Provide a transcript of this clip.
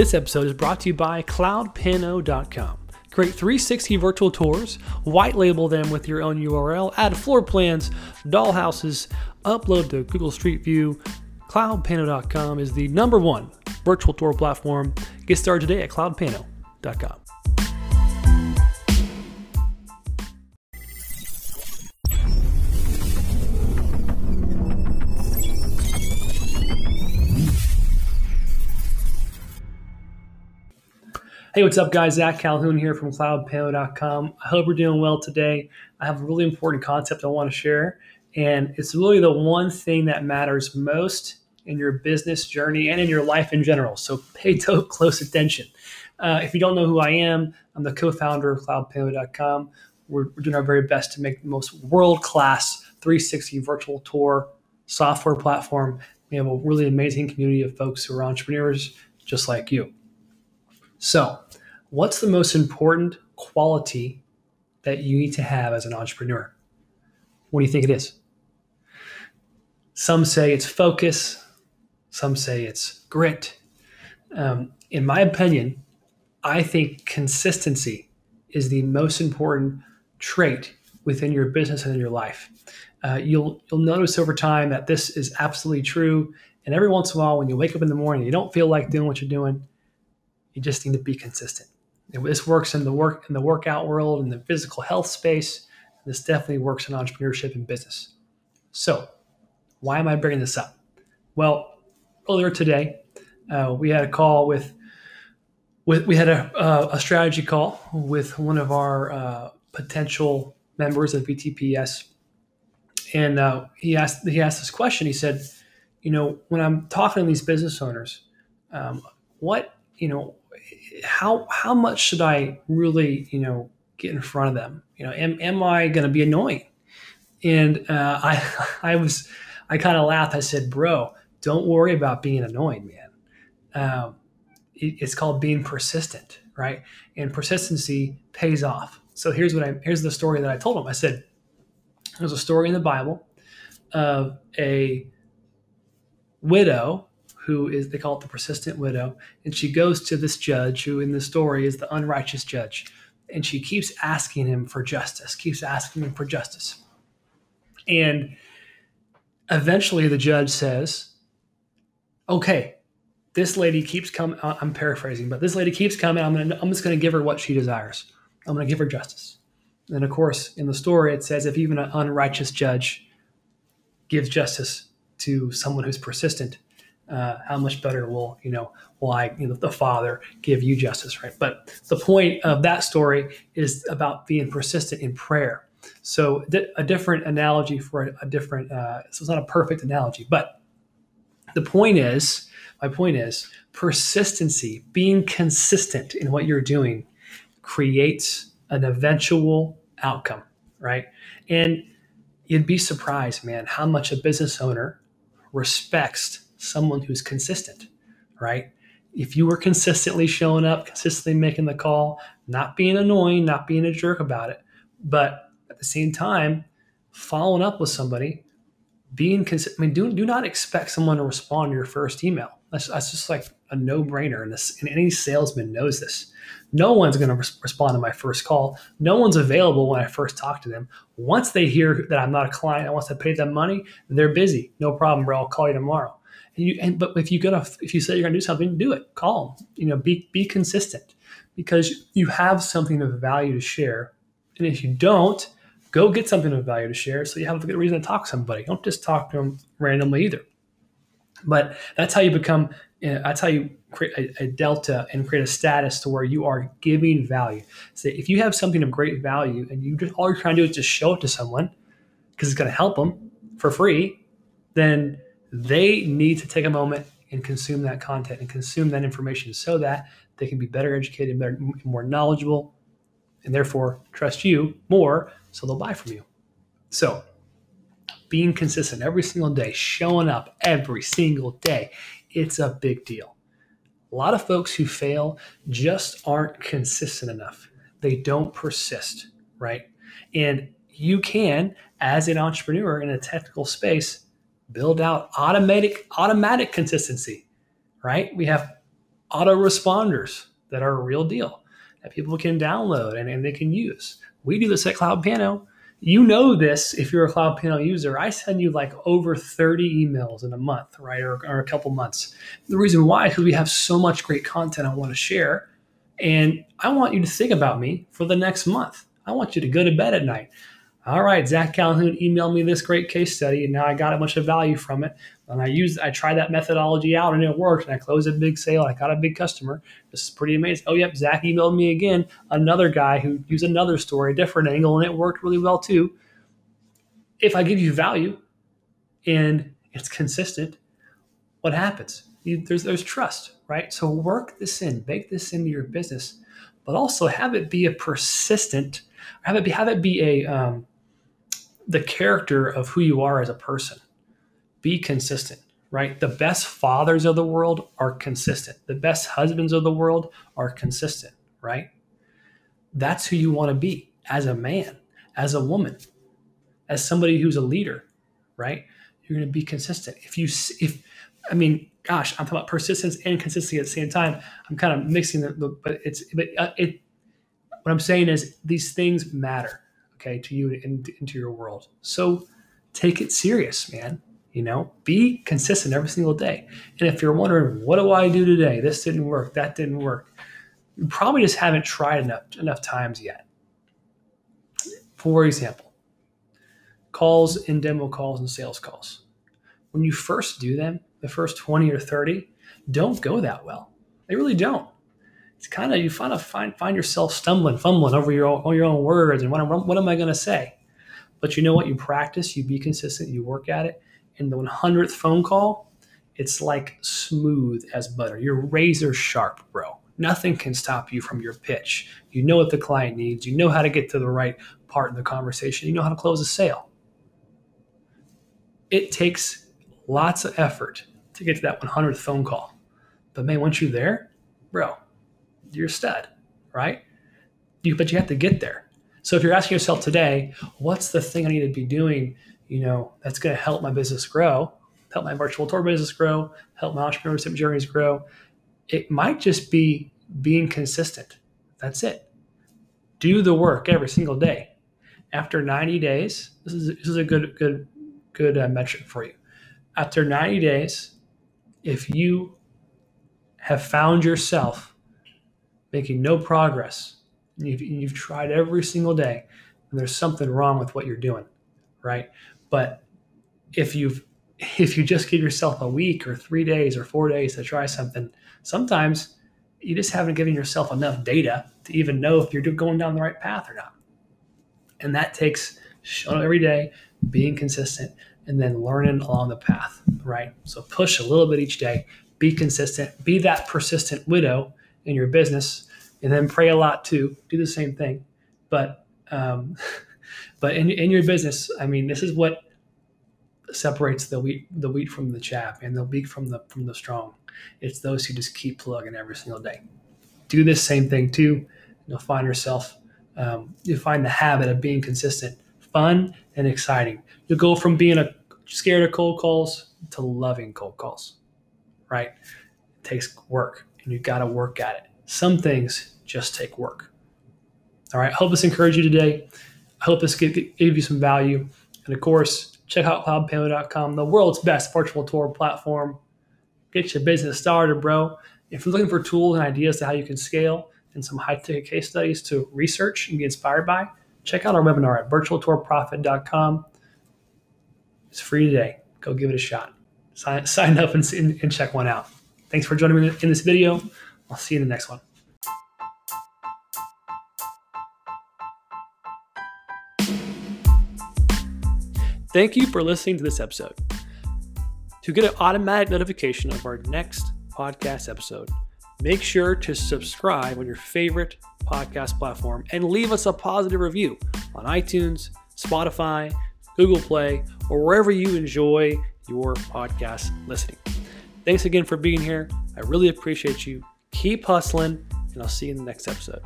This episode is brought to you by CloudPano.com. Create 360 virtual tours, white label them with your own URL, add floor plans, dollhouses, upload to Google Street View. CloudPano.com is the number one virtual tour platform. Get started today at CloudPano.com. Hey, what's up, guys? Zach Calhoon here from cloudpano.com. I hope you're doing well today. I have a really important concept I want to share, and it's really the one thing that matters most in your business journey and in your life in general. So pay close attention. Uh, if you don't know who I am, I'm the co founder of cloudpano.com. We're, we're doing our very best to make the most world class 360 virtual tour software platform. We have a really amazing community of folks who are entrepreneurs just like you. So, what's the most important quality that you need to have as an entrepreneur? What do you think it is? Some say it's focus, some say it's grit. Um, in my opinion, I think consistency is the most important trait within your business and in your life. Uh, you'll you'll notice over time that this is absolutely true. And every once in a while, when you wake up in the morning, you don't feel like doing what you're doing you just need to be consistent. And this works in the work in the workout world, in the physical health space. This definitely works in entrepreneurship and business. So, why am I bringing this up? Well, earlier today, uh, we had a call with, with we had a, uh, a strategy call with one of our uh, potential members of VTPS, and uh, he asked he asked this question. He said, "You know, when I'm talking to these business owners, um, what you know, how how much should I really you know get in front of them? You know, am am I going to be annoying? And uh, I I was I kind of laughed. I said, "Bro, don't worry about being annoying, man. Um, it, it's called being persistent, right? And persistency pays off. So here's what I here's the story that I told him. I said, "There's a story in the Bible of a widow who is they call it the persistent widow and she goes to this judge who in the story is the unrighteous judge and she keeps asking him for justice keeps asking him for justice. And eventually the judge says okay this lady keeps coming i'm paraphrasing but this lady keeps coming i'm, gonna, I'm just going to give her what she desires. I'm going to give her justice. And of course in the story it says if even an unrighteous judge gives justice to someone who's persistent uh, how much better will you know will I you know the Father give you justice, right? But the point of that story is about being persistent in prayer. So a different analogy for a, a different. Uh, so it's not a perfect analogy, but the point is, my point is, persistency, being consistent in what you're doing, creates an eventual outcome, right? And you'd be surprised, man, how much a business owner respects someone who's consistent, right? If you were consistently showing up, consistently making the call, not being annoying, not being a jerk about it, but at the same time, following up with somebody, being consistent. I mean, do, do not expect someone to respond to your first email. That's, that's just like a no brainer. And, this, and any salesman knows this. No one's going to res- respond to my first call. No one's available when I first talk to them. Once they hear that I'm not a client and once I pay them money, they're busy. No problem, bro. I'll call you tomorrow. And you, and, but if you go to, if you say you're to do something, do it. Call. You know, be be consistent because you have something of value to share. And if you don't, go get something of value to share so you have a good reason to talk to somebody. Don't just talk to them randomly either. But that's how you become. You know, that's how you create a, a, delta and create a status to where you are giving value. So if you have something of great value and you just all you're trying to do is just show it to someone because it's going to help them for free, then they need to take a moment and consume that content and consume that information so that they can be better educated, better, more knowledgeable, and therefore trust you more so they'll buy from you. So, being consistent every single day, showing up every single day, it's a big deal. A lot of folks who fail just aren't consistent enough. They don't persist, right? And you can, as an entrepreneur in a technical space, build out automatic automatic consistency right we have autoresponders that are a real deal that people can download and, and they can use. We do this at CloudPano. You know this if you're a CloudPano user. I send you like over 30 emails in a month, right? Or, or a couple months. The reason why is because we have so much great content I want to share. And I want you to think about me for the next month. I want you to go to bed at night all right, Zach Calhoon emailed me this great case study, and now I got a bunch of value from it. And I used, I tried that methodology out, and it worked. And I closed a big sale. I got a big customer. This is pretty amazing. Oh, yep, Zach emailed me again. Another guy who used another story, different angle, and it worked really well too. If I give you value, and it's consistent, what happens? You, there's there's trust, right? So work this in, bake this into your business, but also have it be a persistent, have it be have it be a um, the character of who you are as a person. Be consistent, right? The best fathers of the world are consistent. The best husbands of the world are consistent, right? That's who you want to be as a man, as a woman, as somebody who's a leader, right? You're going to be consistent. If you, if, I mean, gosh, I'm talking about persistence and consistency at the same time. I'm kind of mixing the, but it's, but uh, it, what I'm saying is these things matter okay, to you and into your world. So take it serious, man. You know, be consistent every single day. And if you're wondering, what do I do today? This didn't work, that didn't work. You probably just haven't tried enough enough times yet. For example, calls and demo calls and sales calls. When you first do them, the first 20 or 30 don't go that well. They really don't it's kind of you find find find yourself stumbling, fumbling over your own, your own words and what, what am I going to say? But you know what? You practice, you be consistent, you work at it. And the 100th phone call, it's like smooth as butter. You're razor sharp, bro. Nothing can stop you from your pitch. You know what the client needs. You know how to get to the right part of the conversation. You know how to close a sale. It takes lots of effort to get to that 100th phone call. But man, once you're there, bro, you're a stud, right? You, but you have to get there. So if you're asking yourself today, what's the thing I need to be doing, you know, that's going to help my business grow, help my virtual tour business grow, help my entrepreneurship journeys grow, it might just be being consistent. That's it. Do the work every single day. After 90 days, this is this is a good good good uh, metric for you. After 90 days, if you have found yourself making no progress, you've, you've tried every single day, and there's something wrong with what you're doing, right? But if you've if you just give yourself a week or three days or four days to try something, sometimes you just haven't given yourself enough data to even know if you're going down the right path or not. And that takes showing up every day, being consistent, and then learning along the path, right? So push a little bit each day, be consistent, be that persistent widow in your business, and then pray a lot too. Do the same thing, but um, but in, in your business, I mean, this is what separates the wheat the wheat from the chaff and the weak from the from the strong. It's those who just keep plugging every single day. Do this same thing too. You'll find yourself um, you find the habit of being consistent, fun and exciting. You'll go from being a scared of cold calls to loving cold calls. Right? It takes work and you've got to work at it. Some things just take work. All right. I hope this encouraged you today. I hope this gave, you some value. And of course, check out cloudpano.com, the world's best virtual tour platform. Get your business started, bro. If you're looking for tools and ideas to how you can scale and some high ticket case studies to research and be inspired by, check out our webinar at virtualtourprofit.com. It's free today. Go give it a shot. Sign, sign up and, and check one out. Thanks for joining me in this video. I'll see you in the next one. Thank you for listening to this episode. To get an automatic notification of our next podcast episode, make sure to subscribe on your favorite podcast platform and leave us a positive review on iTunes, Spotify, Google Play, or wherever you enjoy your podcast listening. Thanks again for being here. I really appreciate you. Keep hustling, and I'll see you in the next episode.